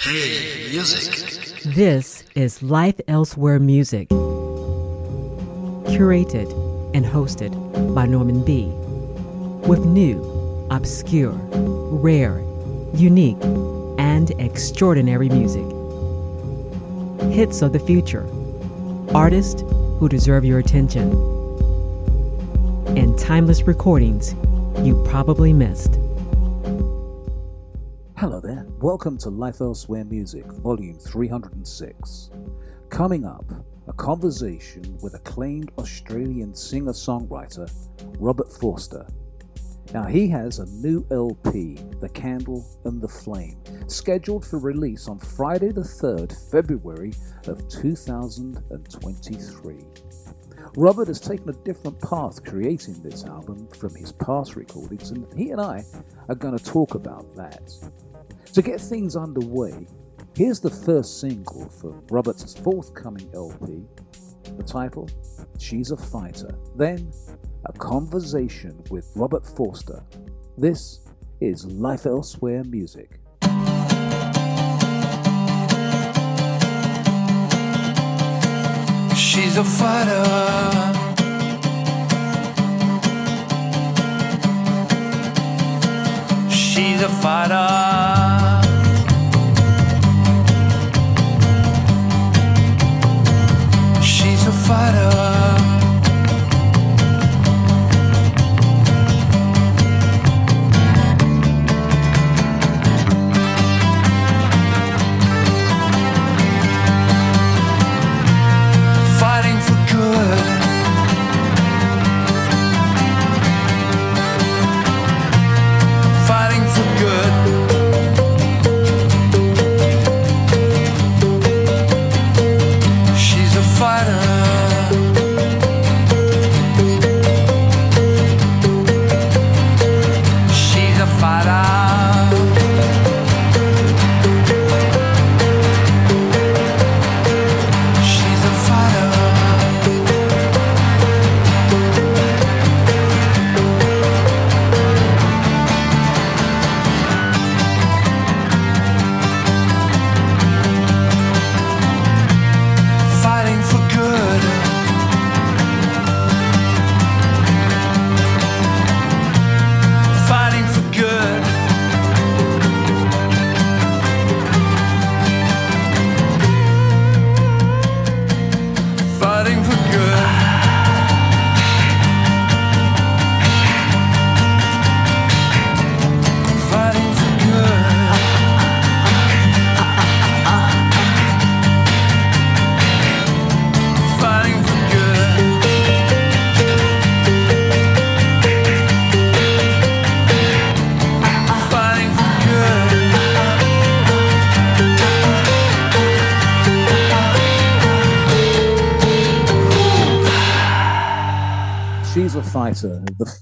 Hey, music. This is Life Elsewhere Music, curated and hosted by Norman B. With new, obscure, rare, unique, and extraordinary music. Hits of the future, artists who deserve your attention, and timeless recordings you probably missed. Hello there. Welcome to Life Elsewhere Music, Volume 306. Coming up, a conversation with acclaimed Australian singer songwriter Robert Forster. Now, he has a new LP, The Candle and the Flame, scheduled for release on Friday, the 3rd February of 2023. Robert has taken a different path creating this album from his past recordings, and he and I are going to talk about that. To get things underway, here's the first single from Robert's forthcoming LP. The title, She's a Fighter. Then, a conversation with Robert Forster. This is Life Elsewhere Music. She's a fighter. She's a fighter. She's a fighter. Fighting for good.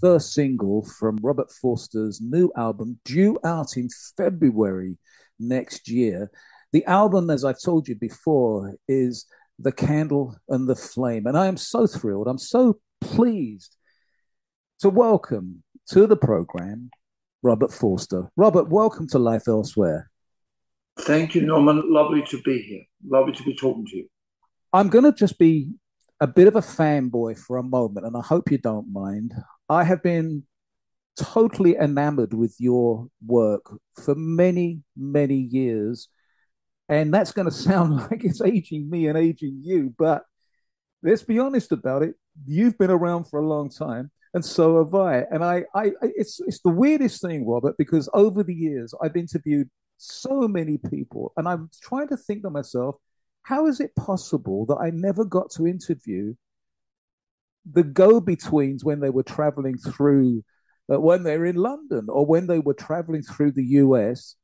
First single from Robert Forster's new album, due out in February next year. The album, as I've told you before, is The Candle and the Flame. And I am so thrilled, I'm so pleased to welcome to the program Robert Forster. Robert, welcome to Life Elsewhere. Thank you, Norman. Lovely to be here. Lovely to be talking to you. I'm going to just be a bit of a fanboy for a moment, and I hope you don't mind. I have been totally enamored with your work for many, many years. And that's going to sound like it's aging me and aging you, but let's be honest about it. You've been around for a long time, and so have I. And I, I, it's it's the weirdest thing, Robert, because over the years I've interviewed so many people, and I'm trying to think to myself, how is it possible that I never got to interview the go-betweens when they were traveling through, uh, when they were in London or when they were traveling through the US?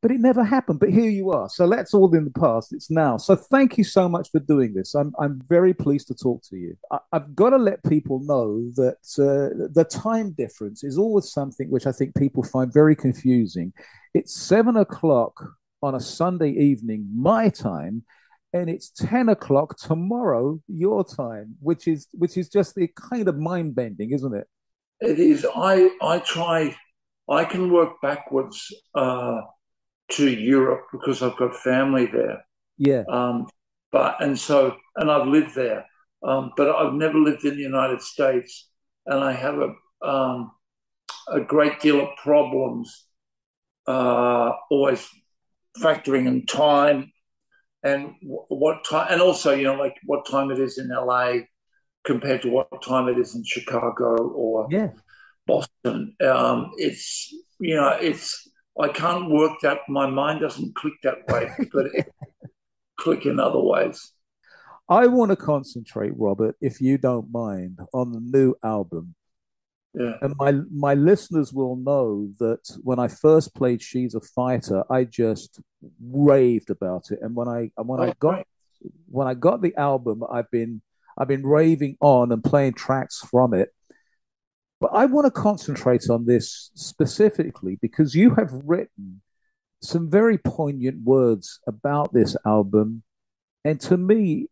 But it never happened. But here you are. So that's all in the past. It's now. So thank you so much for doing this. I'm I'm very pleased to talk to you. I, I've got to let people know that uh, the time difference is always something which I think people find very confusing. It's seven o'clock on a Sunday evening, my time, and it's 10 o'clock tomorrow your time which is which is just the kind of mind bending isn't it It is. I I try. I can work backwards uh, to Europe because I've got family there. Yeah. Um, but and so and I've lived there, um, but I've never lived in the United States, and I have a um, a great deal of problems, uh, always factoring in time and what time, and also you know like what time it is in LA compared to what time it is in Chicago or Yeah. Boston. Um, it's you know it's I can't work that. My mind doesn't click that way, but it click in other ways. I want to concentrate, Robert, if you don't mind, on the new album. Yeah. And my my listeners will know that when I first played She's a Fighter, I just raved about it. And when I and when I Oh, got right. when I got the album, I've been I've been raving on and playing tracks from it. But I want to concentrate on this specifically because you have written some very poignant words about this album. And to me,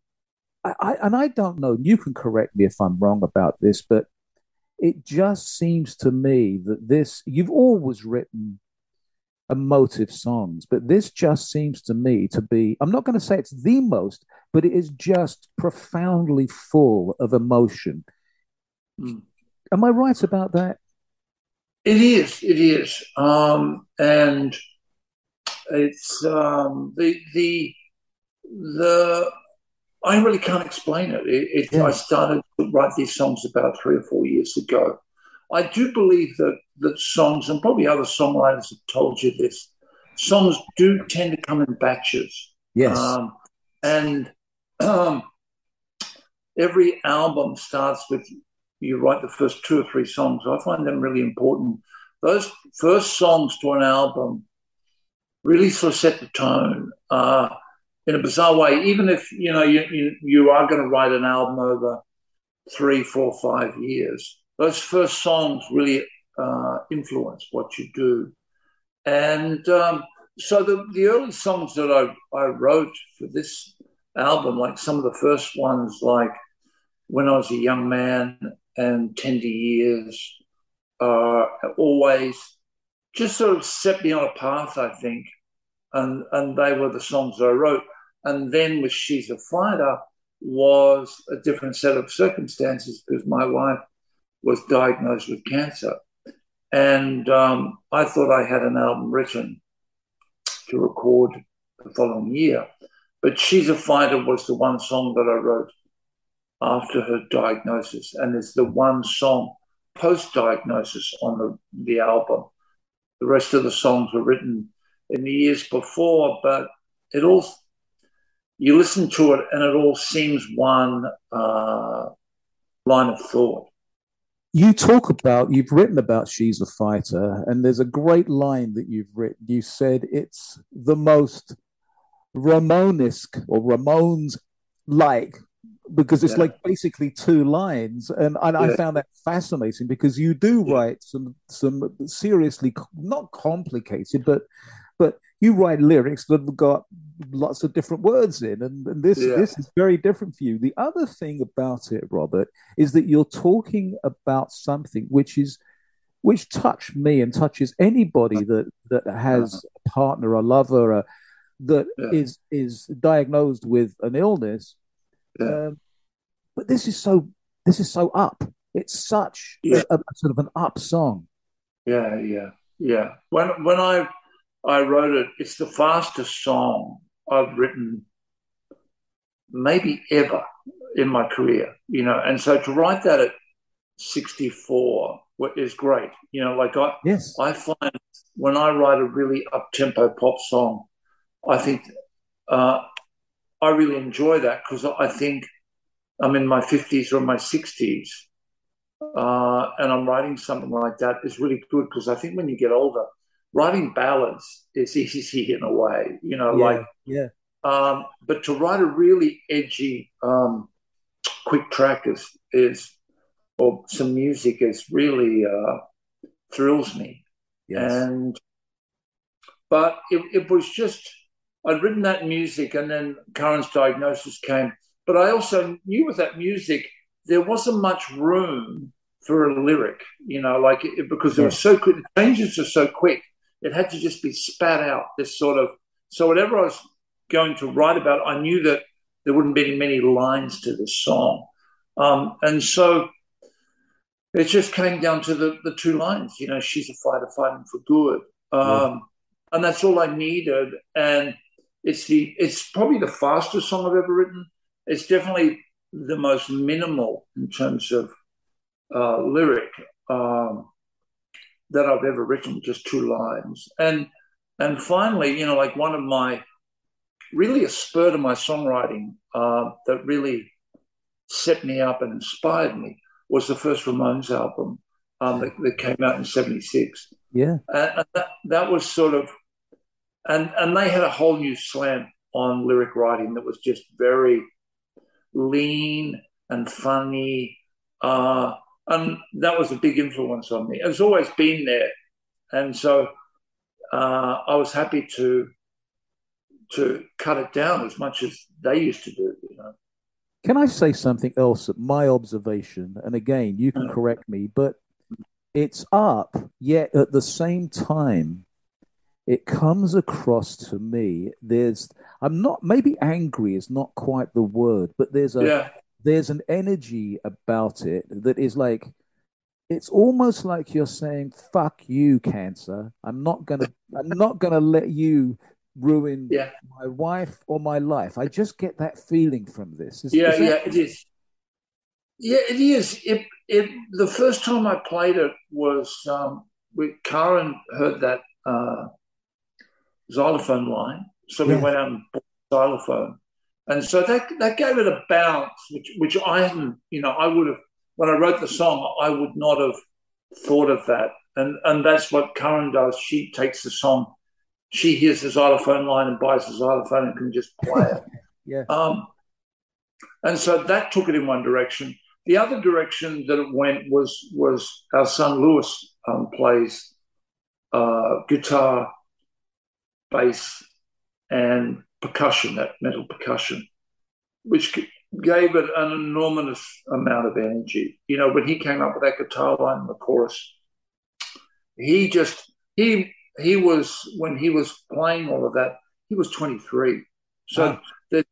I, I and I don't know, you can correct me if I'm wrong about this, but it just seems to me that this you've always written emotive songs, but this just seems to me to be, I'm not going to say it's the most, but it is just profoundly full of emotion. Mm. Am I right about that? It is. It is. Um, and it's um, the the the. I really can't explain it. It, it Yeah. I started to write these songs about three or four years ago. I do believe that that songs, and probably other songwriters have told you this, songs do tend to come in batches. Yes. Um, and um, every album starts with you write the first two or three songs. I find them really important. Those first songs to an album really sort of set the tone uh, in a bizarre way. Even if you know you you, you are going to write an album over three, four, five years, those first songs really uh, influence what you do. And um, so the, the early songs that I, I wrote for this album, like some of the first ones, like when I was a young man and Tender Years, uh, always just sort of set me on a path, I think. And, and they were the songs I wrote. And then with She's a Fighter was a different set of circumstances because my wife was diagnosed with cancer. And um, I thought I had an album written to record the following year. But She's a Fighter was the one song that I wrote after her diagnosis, and it's the one song post diagnosis on the, the album. The rest of the songs were written in the years before, but it all, you listen to it and it all seems one uh, line of thought. you talk about you've written about she's a fighter and there's a great line that you've written you said it's the most ramonesque or ramones like because it's Yeah. like basically two lines and, and i Yeah. found that fascinating because you do Yeah. write some some seriously not complicated but but you write lyrics that have got lots of different words in and, and this Yeah. this is very different for you the other thing about it robert is that you're talking about something which is which touched me and touches anybody that that has a partner a lover a, that Yeah. is is diagnosed with an illness Yeah. um, but this is so this is so up it's such Yeah. a, a sort of an up song Yeah, yeah, yeah. When when I I wrote it, it's the fastest song I've written maybe ever in my career, you know. And so to write that at 64 is great. You know, like I yes I find when I write a really up tempo pop song, I think uh, I really enjoy that because I think I'm in my 50s or my 60s, uh, and I'm writing something like that is really good because I think when you get older, writing ballads is easy in a way, you know, yeah like, yeah um, but to write a really edgy, um, quick track is, is, or some music is really uh, thrills me. yes And but it, it was just I'd written that music, and then Karen's diagnosis came. But I also knew with that music there wasn't much room for a lyric, you know, like it, because it was so quick. The changes are so quick. It had to just be spat out. This sort of so whatever I was going to write about, I knew that there wouldn't be many lines to this song, um, and so it just came down to the the two lines. You know, she's a fighter fighting for good, um, and that's all I needed. And it's the it's probably the fastest song I've ever written. It's definitely the most minimal in terms of uh, lyric um, that I've ever written, just two lines. And and finally, you know, like one of my really a spur to my songwriting uh, that really set me up and inspired me was the first Ramones album um, that, that came out in '76. Yeah. And, and that, that was sort of, and and they had a whole new slant on lyric writing that was just very lean and funny. Uh, and that was a big influence on me. It's always been there, and so uh, I was happy to to cut it down as much as they used to do. You know, Can I say something else? My observation, and again, you can Mm. correct me, but it's up, yet at the same time, it comes across to me. There's, I'm not, maybe angry is not quite the word, but there's a, yeah, there's an energy about it that is like, it's almost like you're saying, fuck you, cancer. I'm not gonna, I'm not gonna let you ruin yeah, my wife or my life. I just get that feeling from this. Is, yeah, is that- yeah. It is. Yeah, it is. It it the first time I played it was um, with Karen heard that uh, xylophone line, so we Yeah. went out and bought xylophone, and so that that gave it a bounce, which which I hadn't. You know, I would have when I wrote the song, I would not have thought of that, and and that's what Karen does. She takes the song, she hears the xylophone line and buys the xylophone and can just play it. Yeah. Um, and so that took it in one direction. The other direction that it went was was our son Louis um, plays uh, guitar, bass, and percussion, that metal percussion, which gave it an enormous amount of energy. You know, when he came up with that guitar line in the chorus, he just he he was when he was playing all of that, he was 23. So Wow. there,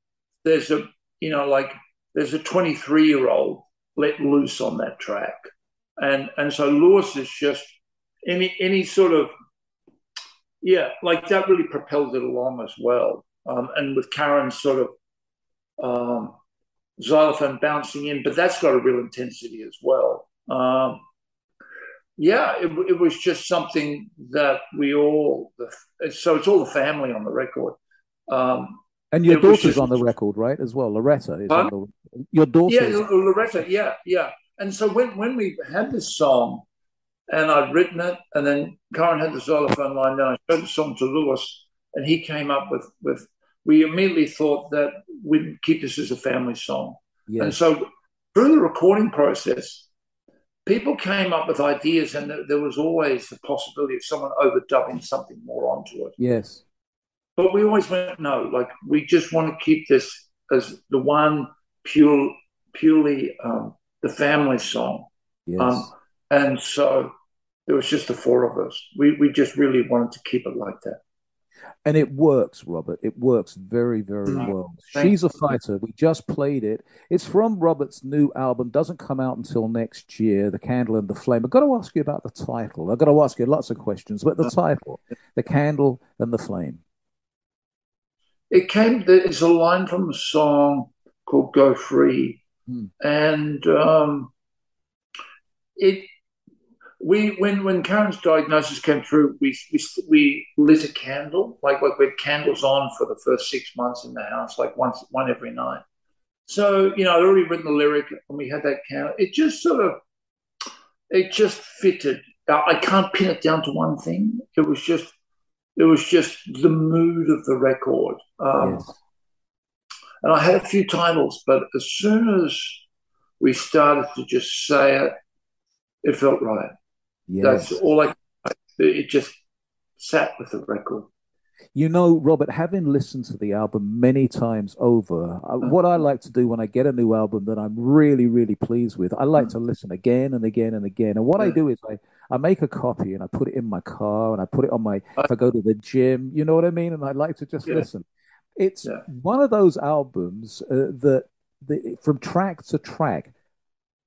there's a you know like there's a 23 year old let loose on that track, and and so Louis is just any any sort of yeah like that really propelled it along as well, um, and with Karen's sort of um, xylophone bouncing in, but that's got a real intensity as well. Um, yeah, it, it was just something that we all. So it's all the family on the record. Um, And your daughter's just- on the record, right? As well, Loretta is Huh? on the. Your daughter. yeah, Loretta. Yeah, yeah. And so when when we had this song, and I'd written it, and then Karen had the xylophone line, then I showed the song to Louis, and he came up with with. We immediately thought that we'd keep this as a family song. And so through the recording process, people came up with ideas, and there, there was always the possibility of someone overdubbing something more onto it. Yes. But we always went, no, like we just want to keep this as the one pure, purely um, the family song. Yes. Um, and so there was just the four of us. We, we just really wanted to keep it like that. And it works, Robert. It works very, very well. She's a fighter. We just played it. It's from Robert's new album. Doesn't come out until next year. The Candle and the Flame. I've got to ask you about the title. I've got to ask you lots of questions, but the title, The Candle and the Flame. It came, there's a line from a song called Go Free. Hmm. And um, it, we when when Karen's diagnosis came through, we we we lit a candle, like like we had candles on for the first six months in the house, like once one every night. So you know, I'd already written the lyric, and we had that candle. It just sort of, it just fitted. I I can't pin it down to one thing. It was just, it was just the mood of the record. Um, Yes. and I had a few titles, but as soon as we started to just say it, it felt right. Yes. That's all I. It just sat with the record. You know, Robert, having listened to the album many times over, uh, what I like to do when I get a new album that I'm really, really pleased with, I like to listen again and again and again. And what I do is I, I make a copy and I put it in my car and I put it on my if I go to the gym, you know what I mean? And I like to just Yeah. listen. It's Yeah. one of those albums uh, that the, from track to track.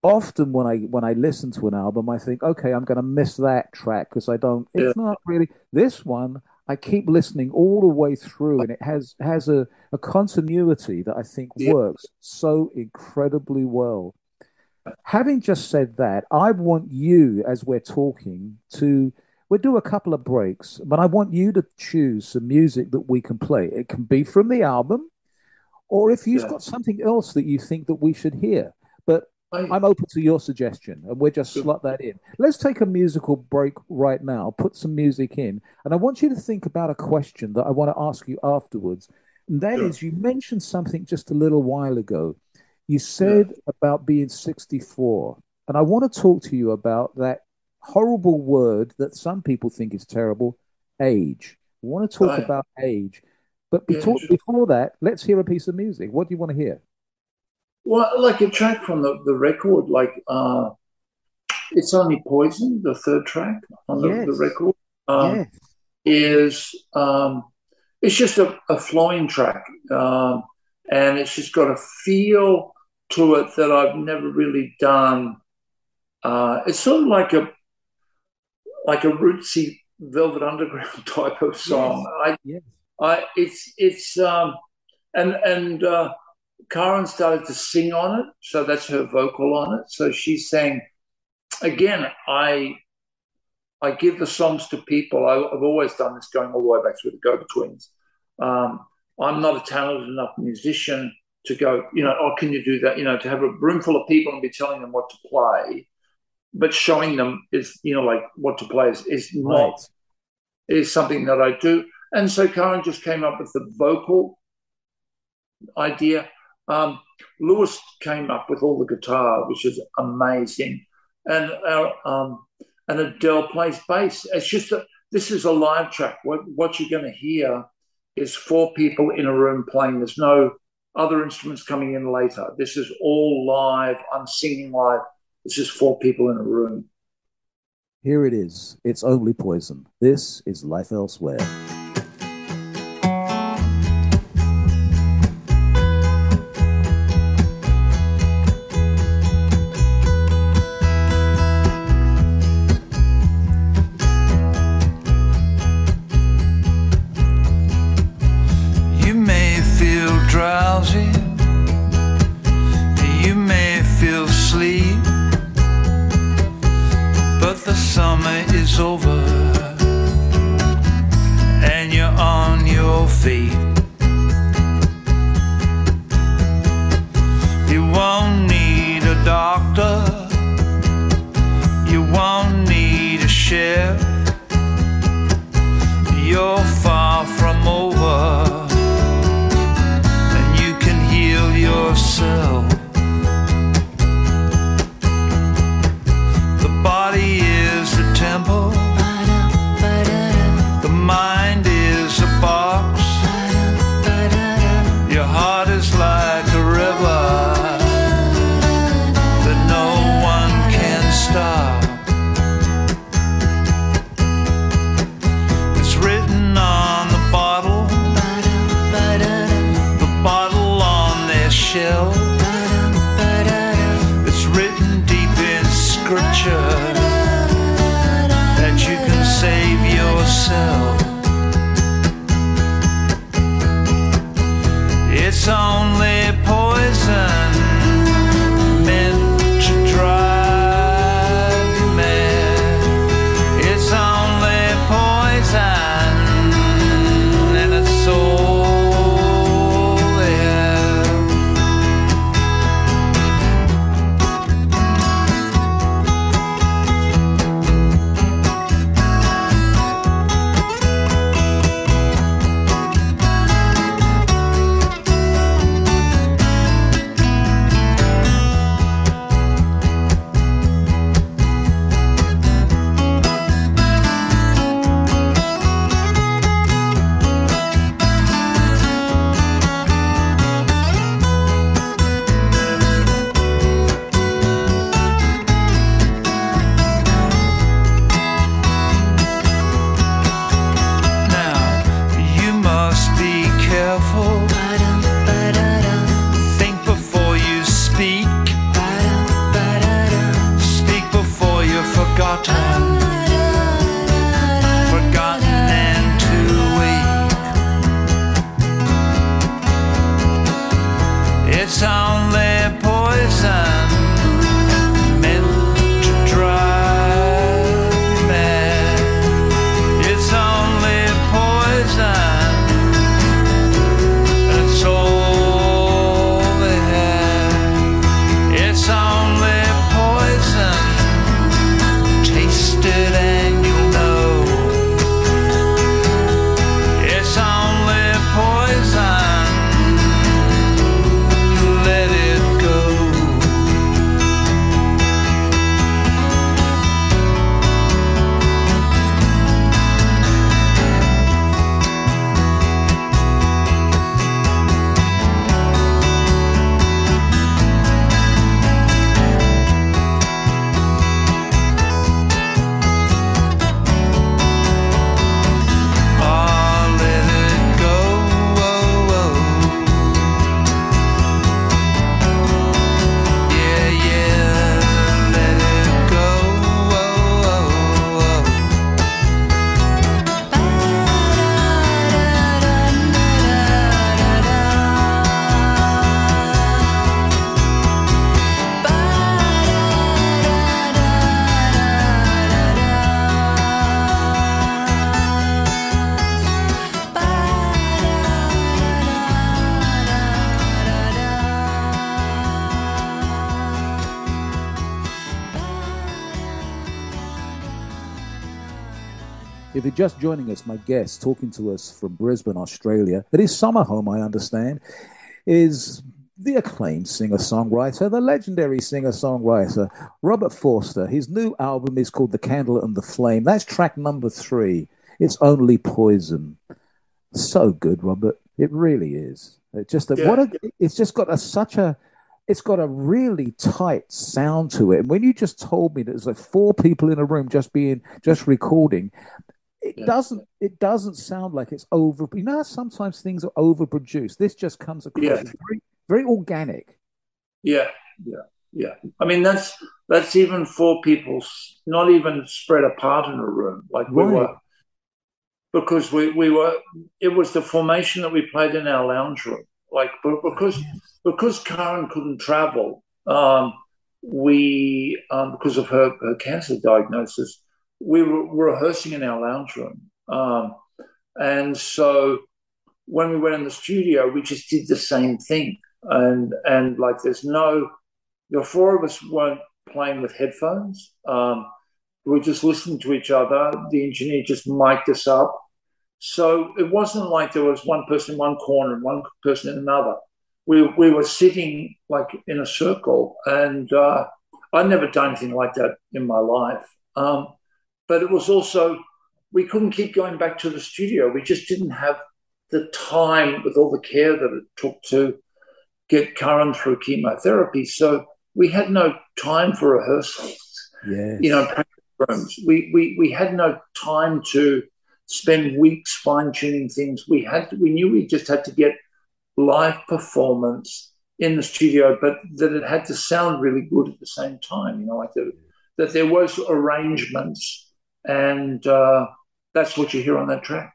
Often when I when I listen to an album, I think, okay, I'm going to miss that track because I don't. It's not really this one. I keep listening all the way through, and it has has a, a continuity that I think Yeah. works so incredibly well. Having just said that, I want you, as we're talking, to we'll do a couple of breaks, but I want you to choose some music that we can play. It can be from the album, or if you've Yeah. got something else that you think that we should hear. But I'm open to your suggestion, and we'll just slot that in. Let's take a musical break right now, put some music in, and I want you to think about a question that I want to ask you afterwards. And that is, you mentioned something just a little while ago. You said about being 64, and I want to talk to you about that horrible word that some people think is terrible, age. We want to talk Right. about age. But Yeah, before, sure. before that, let's hear a piece of music. What do you want to hear? Well, like a track from the, the record, like uh, it's only Poison, the third track on the, the record, um, yes. is um, it's just a, a flowing track, um, and it's just got a feel to it that I've never really done. Uh, it's sort of like a like a rootsy Velvet Underground type of song. I Yes. I it's it's um and and uh Karen started to sing on it, so that's her vocal on it. So she's saying again, I I give the songs to people. I, I've always done this going all the way back to the Go Betweens. Um, I'm not a talented enough musician to go, you know, oh, can you do that? You know, to have a room full of people and be telling them what to play, but showing them is, you know, like what to play is, is not Right. is something that I do. And so Karen just came up with the vocal idea. Um, Louis came up with all the guitar, which is amazing. And our, um, and Adele plays bass. It's just a, this is a live track. What, what you're going to hear is four people in a room playing. There's no other instruments coming in later. This is all live. I'm singing live. This is four people in a room. Here it is. It's only poison. This is Life Elsewhere. Only poison just joining us, my guest talking to us from Brisbane, Australia, at his summer home, I understand, is the acclaimed singer songwriter, the legendary singer songwriter, Robert Forster. His new album is called The Candle and the Flame. That's track number three. It's Only Poison. So good, Robert. It really is. It just a, Yeah. what a, it's just got a such a it's got a really tight sound to it. And when you just told me that there's like four people in a room just being just recording, it Yeah. doesn't it doesn't sound like it's over. You know, how sometimes things are overproduced. This just comes across Yeah. very very organic. Yeah, yeah, yeah. I mean, that's that's even four people, not even spread apart in a room. Like we Right. were, because we we were. It was the formation that we played in our lounge room. Like, but because because Karen couldn't travel, um, we um, because of her her cancer diagnosis, we were rehearsing in our lounge room, um, and so when we went in the studio, we just did the same thing. And and like there's no the four of us weren't playing with headphones. Um, we were just listening to each other. The engineer just mic'd us up. So it wasn't like there was one person in one corner and one person in another. We we were sitting like in a circle, and uh, I'd never done anything like that in my life. Um, but it was also we couldn't keep going back to the studio. We just didn't have the time with all the care that it took to get Karen through chemotherapy. So we had no time for rehearsals, Yes. you know, practice rooms. We, we, we had no time to spend weeks fine tuning things. We had we knew we just had to get live performance in the studio, but that it had to sound really good at the same time. You know, like that, that there was arrangements, and uh, that's what you hear on that track.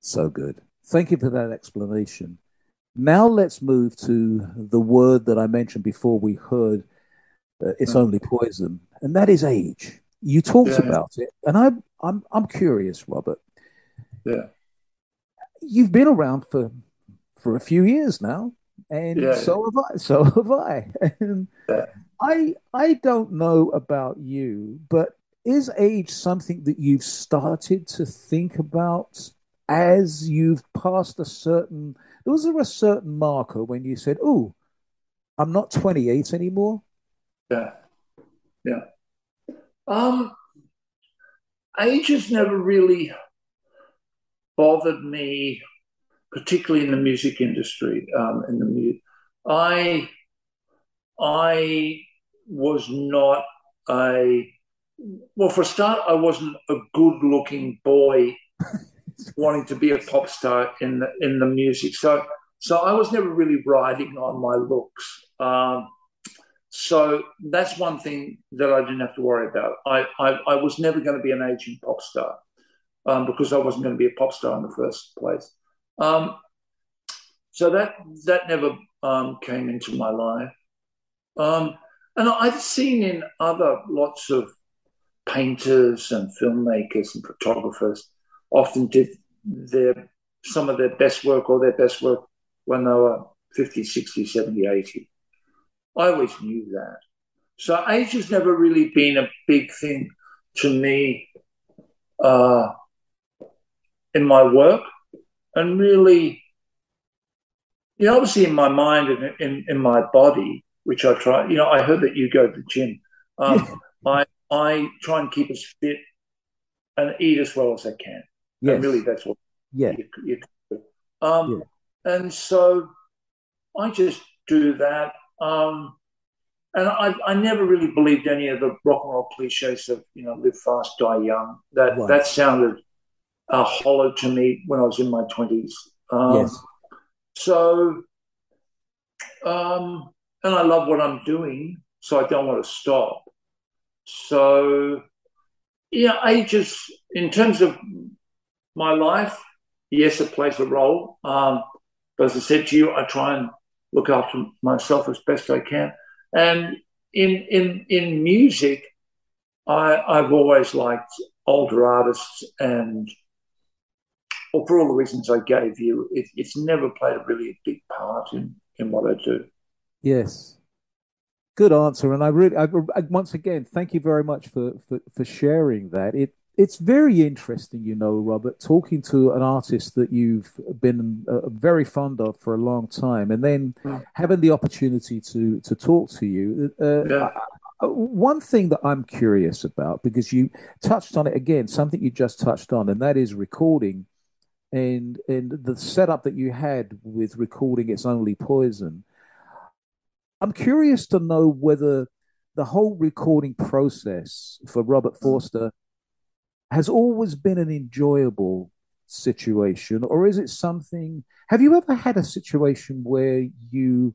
So good. Thank you for that explanation. Now let's move to the word that I mentioned before we heard uh, it's Mm. only poison, and that is age. You talked Yeah. about it, and I'm I'm I'm curious, Robert. Yeah. You've been around for for a few years now, and Yeah. so have I. So have I. And Yeah. I I don't know about you, but is age something that you've started to think about as you've passed a certain? Was there a certain marker when you said, "Oh, I'm not 28 anymore"? Yeah. Yeah. Um, age has never really bothered me, particularly in the music industry. Um, in the music I, I was not a well. For a start, I wasn't a good-looking boy wanting to be a pop star in the in the music. So, so I was never really riding on my looks. Um, so that's one thing that I didn't have to worry about. I, I, I was never going to be an aging pop star um, because I wasn't going to be a pop star in the first place. Um, so that that never um, came into my life. Um, and I've seen in other lots of painters and filmmakers and photographers often did their some of their best work or their best work when they were 50, 60, 70, 80. I always knew that. So age has never really been a big thing to me uh, in my work. And really, you know, obviously in my mind and in, in my body, which I try, you know, I heard that you go to the gym. Um, I, I try and keep as fit and eat as well as I can. Yes. And really, that's what yeah. you, you do. Um, yeah. And so I just do that. Um, and I, I never really believed any of the rock and roll cliches of you know live fast, die young. That right. that sounded uh, hollow to me when I was in my twenties. Um, yes. So, um, and I love what I'm doing, so I don't want to stop. So, yeah, ages in terms of my life, yes, it plays a role. Um, but as I said to you, I try and look after myself as best I can. And in in in music, I, I've always liked older artists, and well, for all the reasons I gave you, it, it's never played a really big part in in what I do. Yes, good answer, and I really, I, once again, thank you very much for for, for sharing that. It it's very interesting, you know, Robert, talking to an artist that you've been uh, very fond of for a long time, and then mm. having the opportunity to to talk to you. Uh, yeah. Uh, one thing that I'm curious about, because you touched on it again, something you just touched on, and that is recording, and and the setup that you had with recording "It's Only Poison." I'm curious to know whether the whole recording process for Robert mm. Forster has always been an enjoyable situation, or is it something? Have you ever had a situation where you,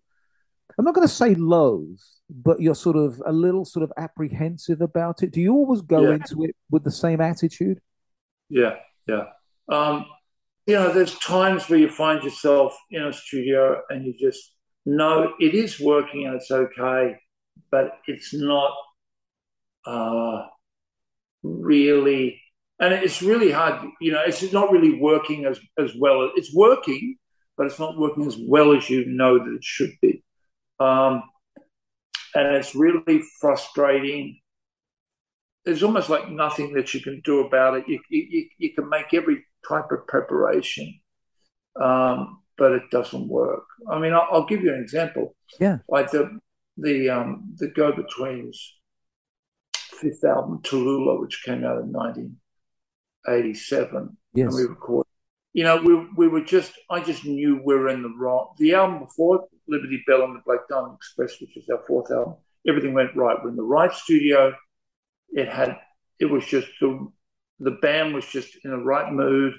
I'm not going to say loathe, but you're sort of a little sort of apprehensive about it? Do you always go yeah. into it with the same attitude? Yeah, yeah. Um, you know, there's times where you find yourself in a studio and you just know it is working and it's okay, but it's not. Uh, really, and it's really hard. You know, it's not really working as as well. It's working, but it's not working as well as you know that it should be. Um, and it's really frustrating. There's almost like nothing that you can do about it. You you, you can make every type of preparation, um, but it doesn't work. I mean, I'll, I'll, give you an example. Yeah, like the the um, the go betweens fifth album, Tallulah, which came out in 1987. Yes. And we recorded. You know, we, we were just, I just knew we were in the wrong. The album before, Liberty Belle and the Black Diamond Express, which is our fourth album, everything went right. We're in the right studio. It had, it was just, the, the band was just in the right mood.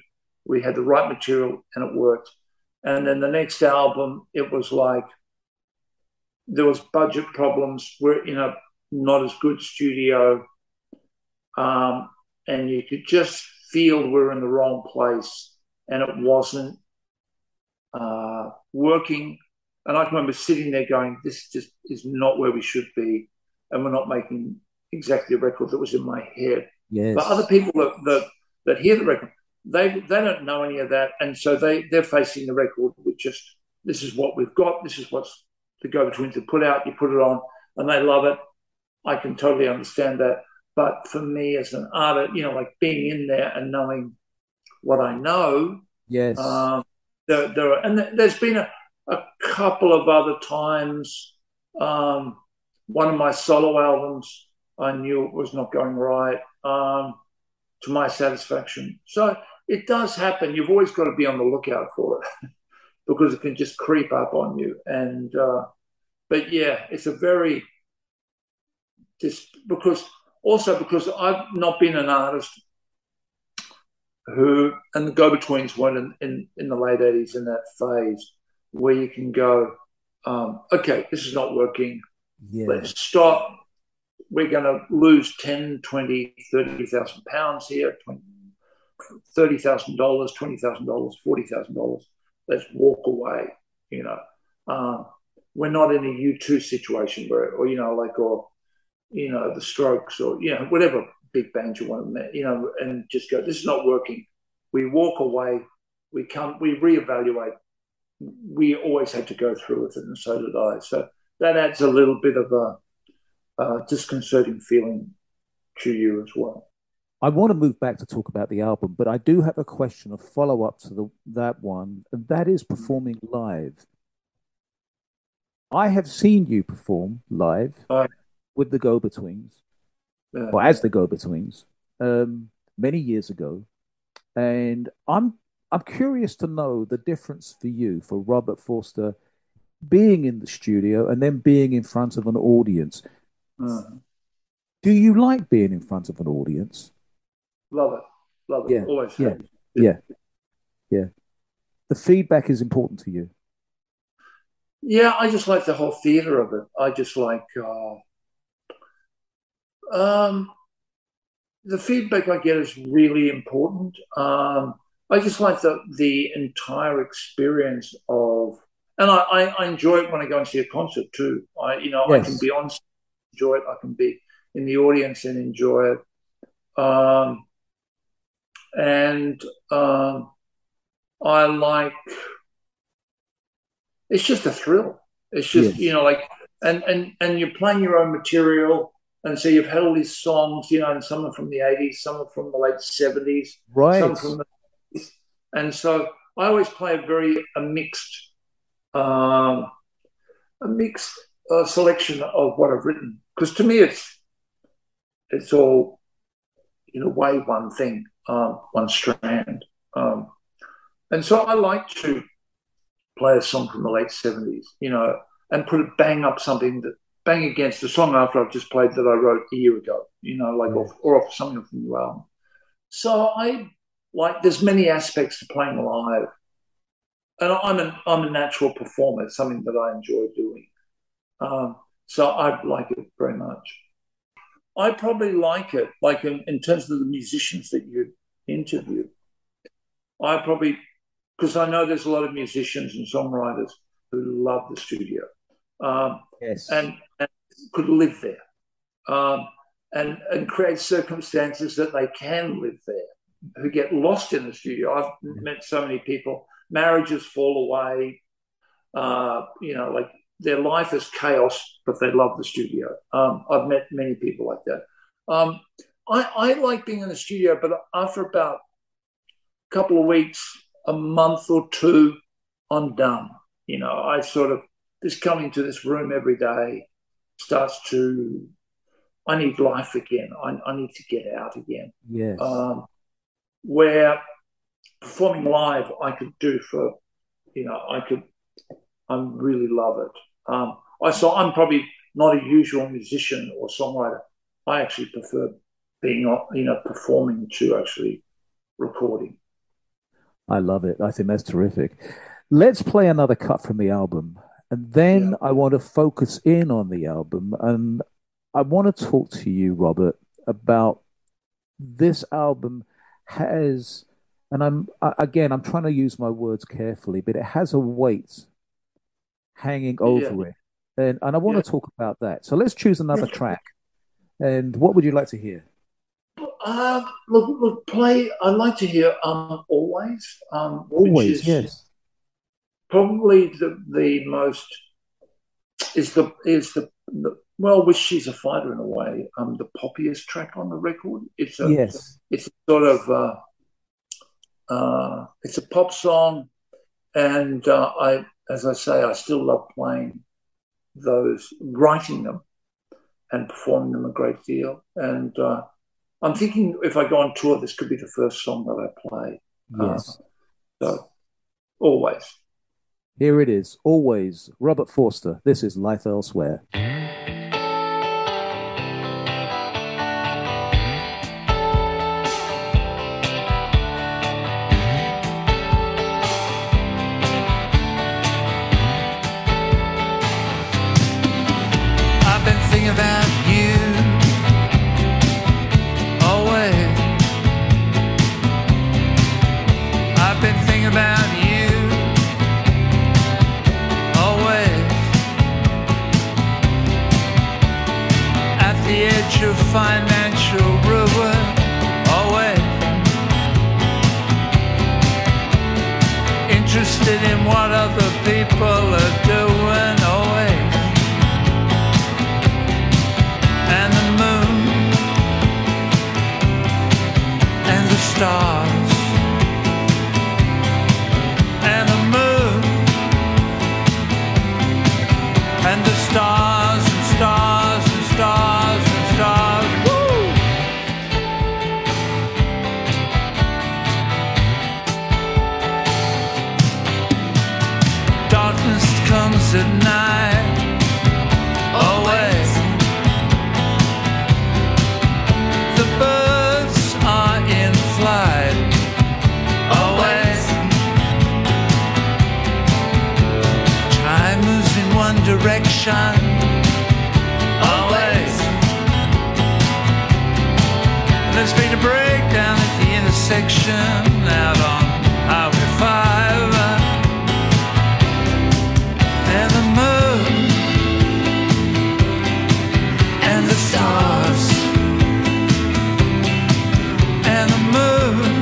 We had the right material and it worked. And then the next album, it was like, there was budget problems. We're in a not as good studio, um, and you could just feel we're in the wrong place, and it wasn't uh, working. And I can remember sitting there going, "This just is not where we should be, and we're not making exactly the record that was in my head." Yes. But other people that, that that hear the record, they they don't know any of that, and so they they're facing the record with just this is what we've got, this is what's the go between to put out. You put it on, and they love it, I can totally understand that. But for me as an artist, you know, like being in there and knowing what I know. Yes. Um, there, there are, and there's been a, a couple of other times. Um, one of my solo albums, I knew it was not going right um, to my satisfaction. So it does happen. You've always got to be on the lookout for it because it can just creep up on you. And uh, but yeah, it's a very just because also because I've not been an artist who and the go-betweens weren't in, in, in the late 80s in that phase where you can go um, okay this is not working yeah. let's stop we're going to lose 10 20 30000 pounds here $30000 $20000 $40000 let's walk away you know um, we're not in a U2 situation where, or, you know, like, or, you know, the strokes or, you know, whatever big band you want to, you know, and just go, this is not working. We walk away, we come, we reevaluate. We always had to go through with it, and so did I. So that adds a little bit of a, a disconcerting feeling to you as well. I want to move back to talk about the album, but I do have a question, a follow up to the, that one, and that is performing live. I have seen you perform live uh, with the Go Betweens, uh, or as the Go Betweens, um, many years ago, and I'm I'm curious to know the difference for you, for Robert Forster, being in the studio and then being in front of an audience. Uh, Do you like being in front of an audience? Love it, love it. Yeah, Always. Yeah, yeah, yeah. The feedback is important to you. Yeah, I just like the whole theater of it. I just like uh, um, the feedback I get is really important. Um, I just like the the entire experience of, and I, I, I, enjoy it when I go and see a concert too. I you know yes. I can be on enjoy it. I can be in the audience and enjoy it. Um, and um, I like it's just a thrill. It's just yes. you know like and and and you're playing your own material, and so you've had all these songs, you know, and some are from the '80s, some are from the late '70s, right? Some from the and so I always play a very a mixed, um, a mixed uh, selection of what I've written because to me it's it's all in a way one thing, um, one strand, um, and so I like to play a song from the late 70s, you know, and put it bang up something that bang against the song after I've just played that I wrote a year ago, you know, like off, or off something from the new album. So I like there's many aspects to playing live. And I'm an I'm a natural performer, it's something that I enjoy doing. Um, so I like it very much. I probably like it, like in, in terms of the musicians that you interview. I probably because I know there's a lot of musicians and songwriters who love the studio um, yes. and, and, could live there um, and, and create circumstances that they can live there, who get lost in the studio. I've mm-hmm. met so many people, marriages fall away, uh, you know, like their life is chaos, but they love the studio. Um, I've met many people like that. Um, I, I like being in the studio, but after about a couple of weeks, a month or two, I'm done. You know, I sort of just coming to this room every day starts to. I need life again. I, I need to get out again. Yes. Um, where performing live, I could do for, you know, I could. I really love it. Um, I saw. I'm probably not a usual musician or songwriter. I actually prefer being, you know, performing to actually recording. I love it. I think that's terrific. Let's play another cut from the album. And then yeah. I want to focus in on the album. And I want to talk to you, Robert, about this album has, and I'm, again, I'm trying to use my words carefully, but it has a weight hanging over yeah. it. And, and I want yeah. to talk about that. So let's choose another track. And what would you like to hear? Uh, look, look, play. I'd like to hear um, always. Um, always, yes. Probably the the most is the is the, the well, which she's a fighter in a way. Um, the poppiest track on the record. It's a yes. It's a sort of uh, uh, it's a pop song, and uh, I, as I say, I still love playing those, writing them, and performing them a great deal, and. Uh, I'm thinking if I go on tour, this could be the first song that I play. Yes. Uh, so, always. Here it is, always. Robert Forster. This is Life Elsewhere. I've been thinking about you always. I've been thinking about you always. At the edge of financial ruin, always. Interested in what other people are direction. Always. There's been a breakdown at the intersection out on Highway 5. And the moon and the stars and the moon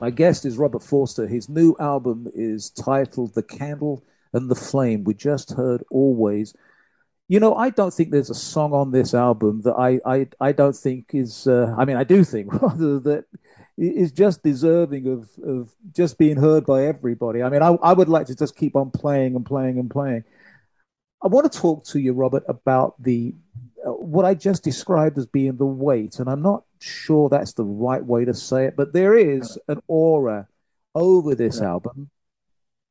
My guest is Robert Forster. His new album is titled The Candle and the Flame. We just heard Always. You know, I don't think there's a song on this album that I I, I don't think is. Uh, I mean, I do think rather that is just deserving of of just being heard by everybody. I mean, I I would like to just keep on playing and playing and playing. I want to talk to you, Robert, about the uh, what I just described as being the weight, and I'm not sure that's the right way to say it, but there is an aura over this album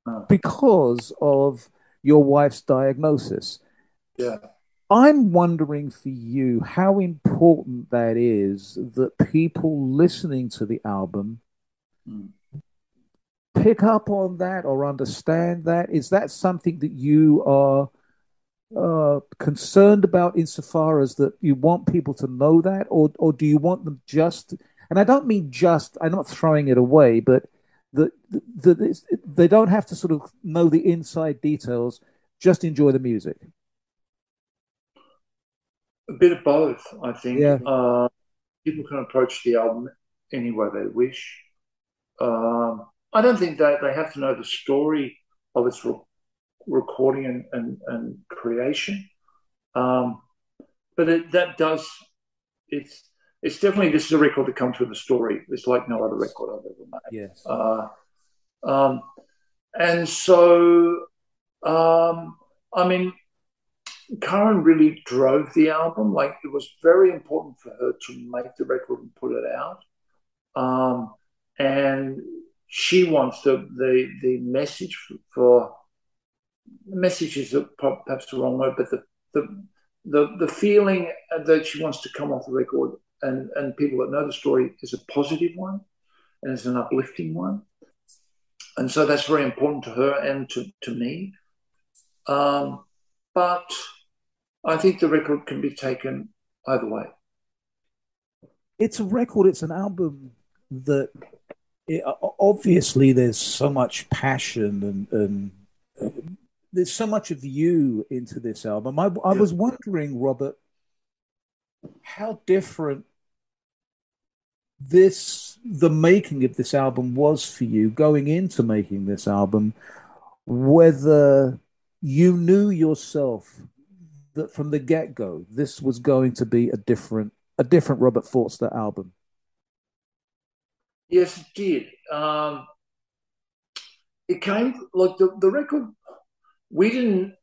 Uh. because of your wife's diagnosis. Yeah. I'm wondering for you how important that is that people listening to the album Mm. pick up on that or understand that. Is that something that you are uh, concerned about insofar as that you want people to know that, or or do you want them just? And I don't mean just. I'm not throwing it away, but that that it's- they don't have to sort of know the inside details. Just enjoy the music. A bit of both, I think. Yeah. Uh, people can approach the album any way they wish. Um, I don't think that they have to know the story of its recording and, and, and creation. Um, but it, that does, it's, it's definitely, this is a record that comes with a story. It's like no other record I've ever made. Yes. Uh, um, and so, um, I mean, Karen really drove the album. Like it was very important for her to make the record and put it out. Um, and she wants the the, the message for, message is perhaps the wrong word, but the, the the the feeling that she wants to come off the record and and people that know the story is a positive one and it's an uplifting one. And so that's very important to her and to, to me. Um, but i think the record can be taken either way. It's a record it's an album that it, obviously there's so much passion and, and there's so much of you into this album. I, I yeah. was wondering, Robert, how different this the making of this album was for you going into making this album whether you knew yourself that from the get-go this was going to be a different a different robert forster album yes it did um it came like the, the record we didn't.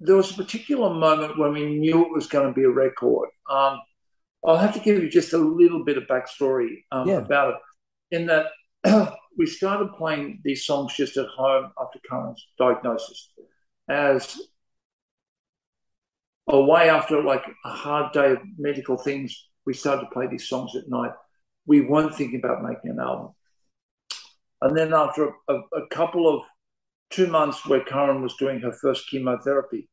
There was a particular moment when we knew it was going to be a record. Um, I'll have to give you just a little bit of backstory um, yeah. about it. In that, we started playing these songs just at home after Karen's diagnosis, as a way after like a hard day of medical things. We started to play these songs at night. We weren't thinking about making an album. And then after a, a couple of two months where Karen was doing her first chemotherapy,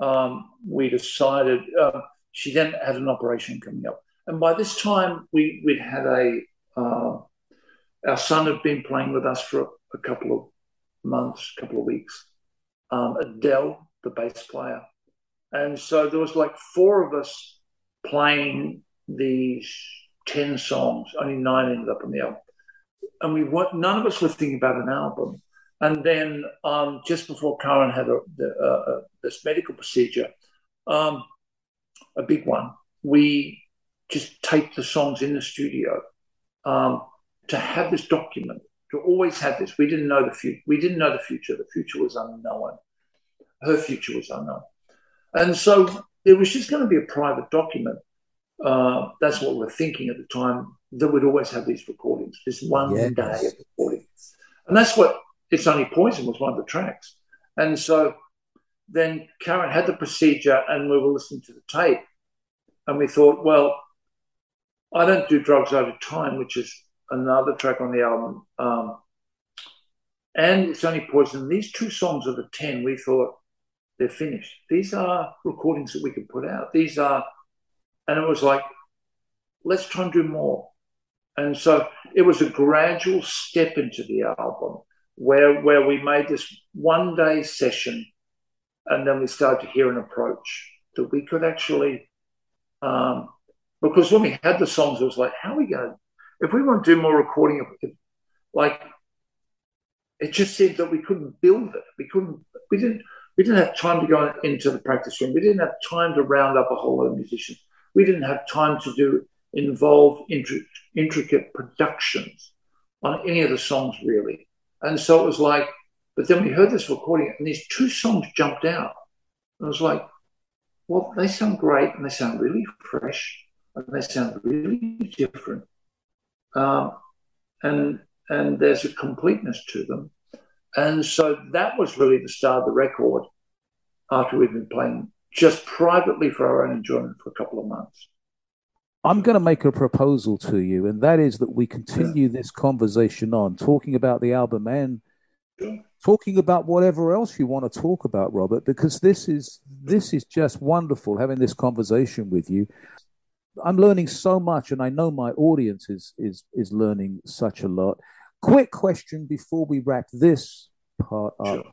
um, we decided uh, she then had an operation coming up. And by this time, we, we'd had a, uh, our son had been playing with us for a, couple of months, couple of weeks. Um, Adele, the bass player. And so there was like four of us playing these 10 songs, only nine ended up on the album. And we weren't, none of us were thinking about an album. And then um, just before Karen had a, the, uh, uh, this medical procedure, um, a big one, we just taped the songs in the studio um, to have this document, to always have this. We didn't know the future. We didn't know the future. The future was unknown. Her future was unknown. And so there was just going to be a private document. Uh, that's what we we're thinking at the time, that we'd always have these recordings, this one yes. day of recording. And that's what it's Only Poison was one of the tracks. And so then Karen had the procedure and we were listening to the tape. And we thought, well, I don't do drugs I do time, which is another track on the album. Um, and it's only poison. These two songs of the 10, we thought they're finished. These are recordings that we can put out. These are, and it was like, let's try and do more. And so it was a gradual step into the album where where we made this one day session, and then we started to hear an approach that we could actually, um, because when we had the songs, it was like, how are we going? If we want to do more recording, of, like it just seemed that we couldn't build it. We couldn't. We didn't. We didn't have time to go into the practice room. We didn't have time to round up a whole lot of musicians. We didn't have time to do involved intricate productions on any of the songs really. And so it was like, but then we heard this recording and these two songs jumped out. And I was like, well, they sound great and they sound really fresh and they sound really different. Um, and and there's a completeness to them. And so that was really the start of the record after we'd been playing just privately for our own enjoyment for a couple of months. I'm going to make a proposal to you, and that is that we continue this conversation on, talking about the album and talking about whatever else you want to talk about, Robert, because this is this is just wonderful having this conversation with you. I'm learning so much, and I know my audience is is is learning such a lot. Quick question before we wrap this part up: sure.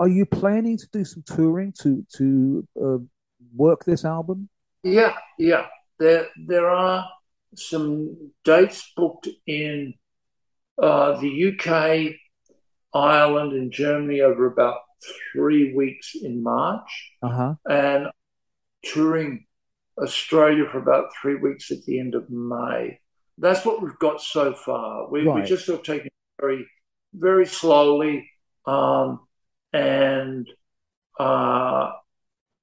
Are you planning to do some touring to to uh, work this album? Yeah, yeah there there are some dates booked in uh, the UK, Ireland, and Germany over about three weeks in March, uh-huh. and touring Australia for about three weeks at the end of May. That's what we've got so far. We, right. we just sort of taking a very very slowly, um, and uh,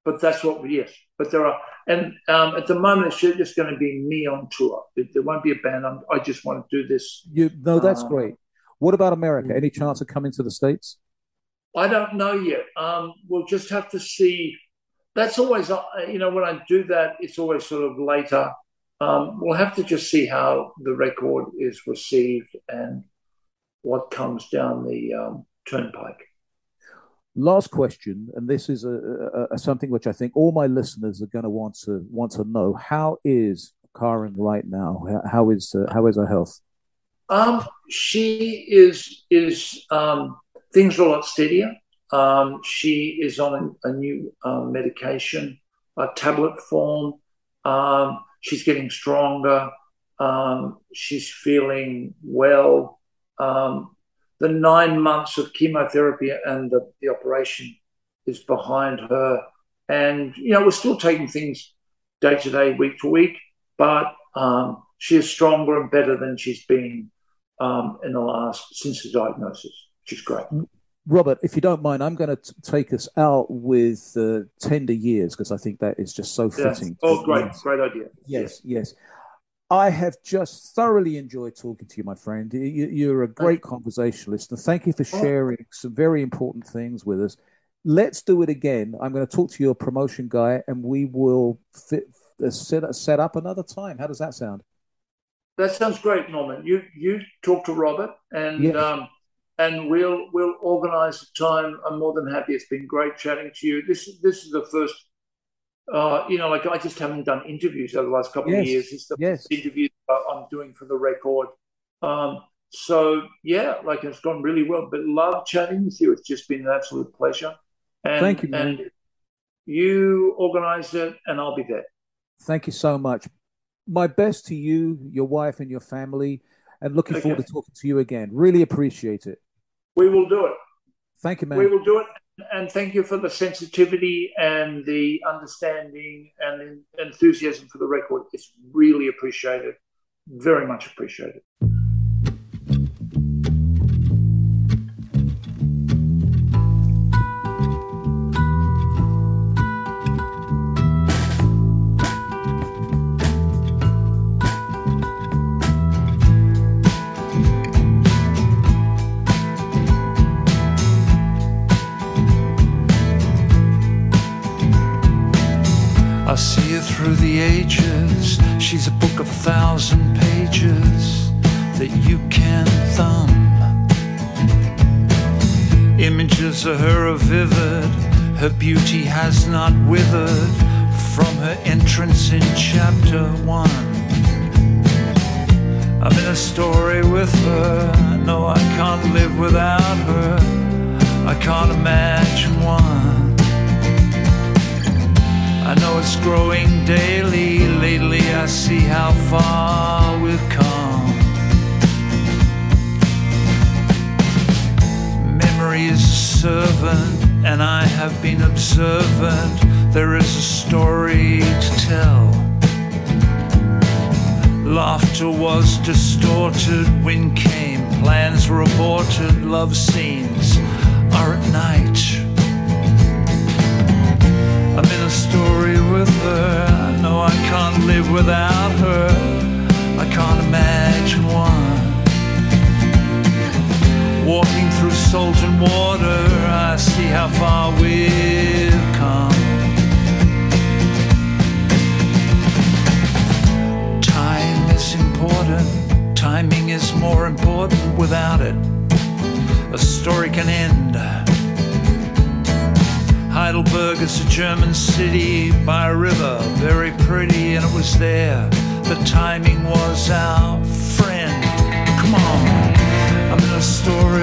but that's what we yes. But there are, and um, at the moment it's just going to be me on tour. There won't be a band. I'm, i just want to do this. You no, that's uh, great. What about America? Any chance of coming to the states? I don't know yet. Um, we'll just have to see. That's always, uh, you know, when I do that, it's always sort of later. Um, we'll have to just see how the record is received and what comes down the um, turnpike. Last question, and this is a, a, a, something which I think all my listeners are going to want to want to know: How is Karen right now? How is uh, how is her health? Um, she is is um, things are a lot steadier. Um, she is on a, a new uh, medication, a tablet form. Um, she's getting stronger. Um, she's feeling well. Um, the nine months of chemotherapy and the, the operation is behind her. And, you know, we're still taking things day to day, week to week, but um, she is stronger and better than she's been um, in the last, since the diagnosis, She's great. Robert, if you don't mind, I'm going to take us out with uh, Tender Years because I think that is just so fitting. Yeah. Oh, great, great idea. Yes, yes. I have just thoroughly enjoyed talking to you, my friend. You, are a great conversationalist, and thank you for sharing some very important things with us. Let's do it again. I'm going to talk to your promotion guy, and we will fit, uh, set, set up another time. How does that sound? That sounds great, Norman. You you talk to Robert, and um, and we'll we'll organise a time. I'm more than happy. It's been great chatting to you. This this is the first. Uh, you know, like I just haven't done interviews over the last couple yes. of years. It's the yes. interviews I'm doing for the record. Um, so yeah, like it's gone really well. But love chatting with you. It's just been an absolute pleasure. And, Thank you, man. And you organise it, and I'll be there. Thank you so much. My best to you, your wife, and your family and looking okay. forward to talking to you again. Really appreciate it. We will do it. Thank you, man. We will do it. And thank you for the sensitivity and the understanding and enthusiasm for the record. It's really appreciated. Very much appreciated. Through the ages. She's a book of a thousand pages that you can thumb. Images of her are vivid, her beauty has not withered from her entrance in chapter one. I'm in a story with her, no, I can't live without her, I can't imagine one. I know it's growing daily. Lately, I see how far we've come. Memory is a servant, and I have been observant. There is a story to tell. Laughter was distorted, wind came, plans were aborted, love scenes are at night. Story with her. I know I can't live without her. I can't imagine one. Walking through salt and water, I see how far we've come. Time is important, timing is more important without it. A story can end Heidelberg is a German city by a river, very pretty, and it was there. The timing was our friend. Come on, I'm in a story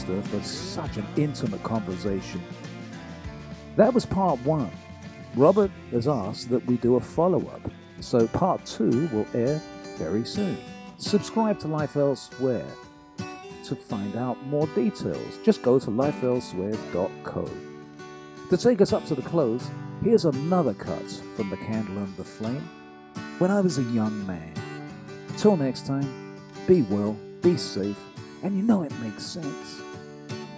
Forster for such an intimate conversation. That was part one. Robert has asked that we do a follow up, so part two will air very soon. Subscribe to Life Elsewhere to find out more details. Just go to lifeelsewhere.co. To take us up to the close, here's another cut from The Candle and the Flame. When I was a young man. Till next time, be well, be safe, and you know it makes sense.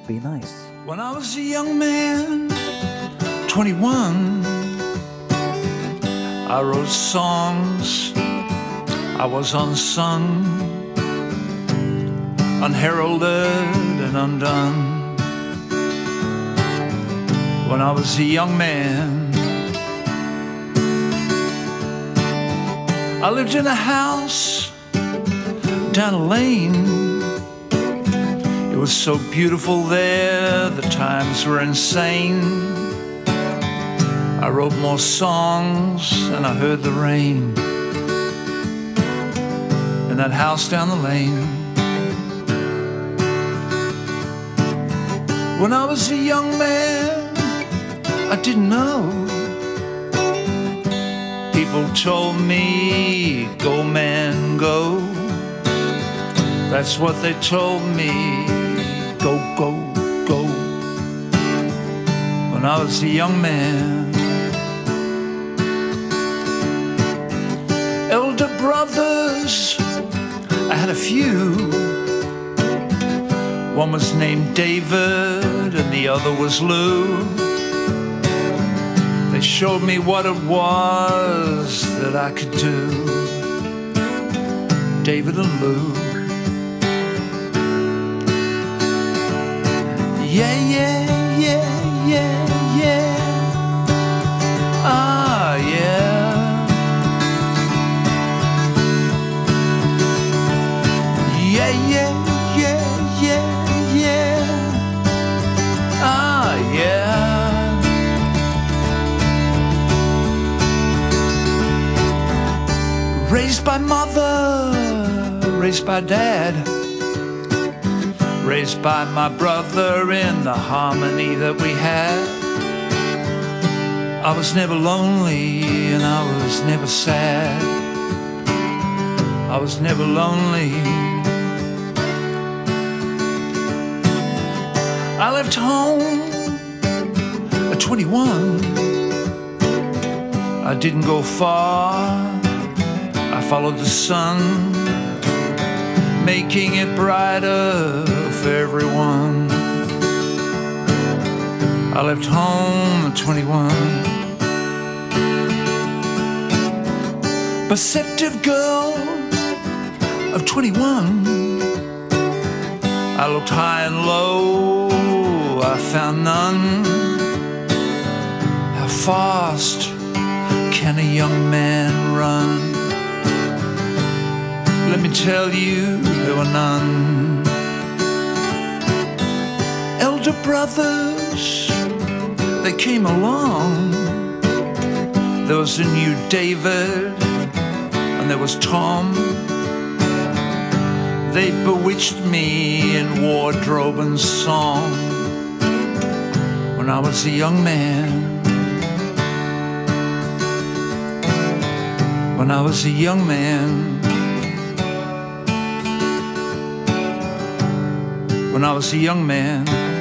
Be nice. When I was a young man, 21, I wrote songs I was unsung, unheralded and undone. When I was a young man, I lived in a house down a lane. Was so beautiful there, the times were insane. I wrote more songs and I heard the rain in that house down the lane. When I was a young man, I didn't know. People told me, go man, go. That's what they told me. Go, go, go. When I was a young man. Elder brothers, I had a few. One was named David and the other was Lou. They showed me what it was that I could do. David and Lou. Yeah, yeah, yeah, yeah, yeah. Ah, yeah. Yeah, yeah. Ah. Raised by mother, raised by dad raised by my brother in the harmony that we had. I was never lonely and I was never sad. I was never lonely. I left home at 21. I didn't go far. I followed the sun making it brighter everyone. I left home at 21. Perceptive girl of 21. I looked high and low, I found none. How fast can a young man run? Let me tell you, there were none. Elder brothers, they came along. There was a new David, and there was Tom. They bewitched me in wardrobe and song when I was a young man. When I was a young man. When I was a young man.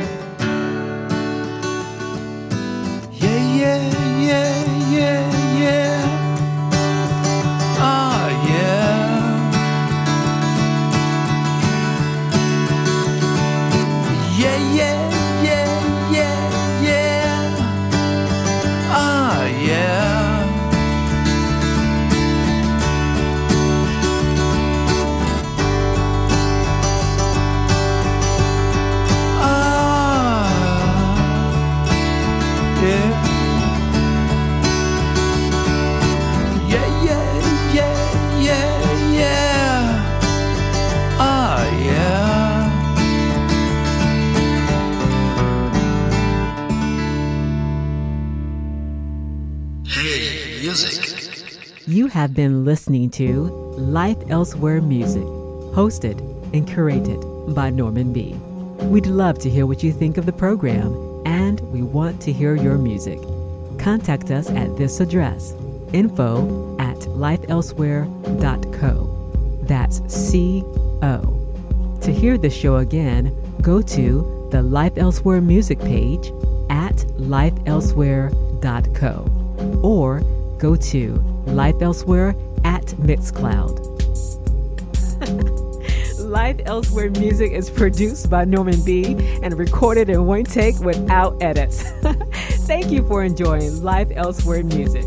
Have been listening to Life Elsewhere Music, hosted and curated by Norman B. We'd love to hear what you think of the program, and we want to hear your music. Contact us at this address info at lifeelsewhere.co. That's C O. To hear the show again, go to the Life Elsewhere music page at lifeelsewhere.co or go to Life Elsewhere at Mixcloud. Life Elsewhere music is produced by Norman B and recorded in one take without edits. Thank you for enjoying Life Elsewhere music.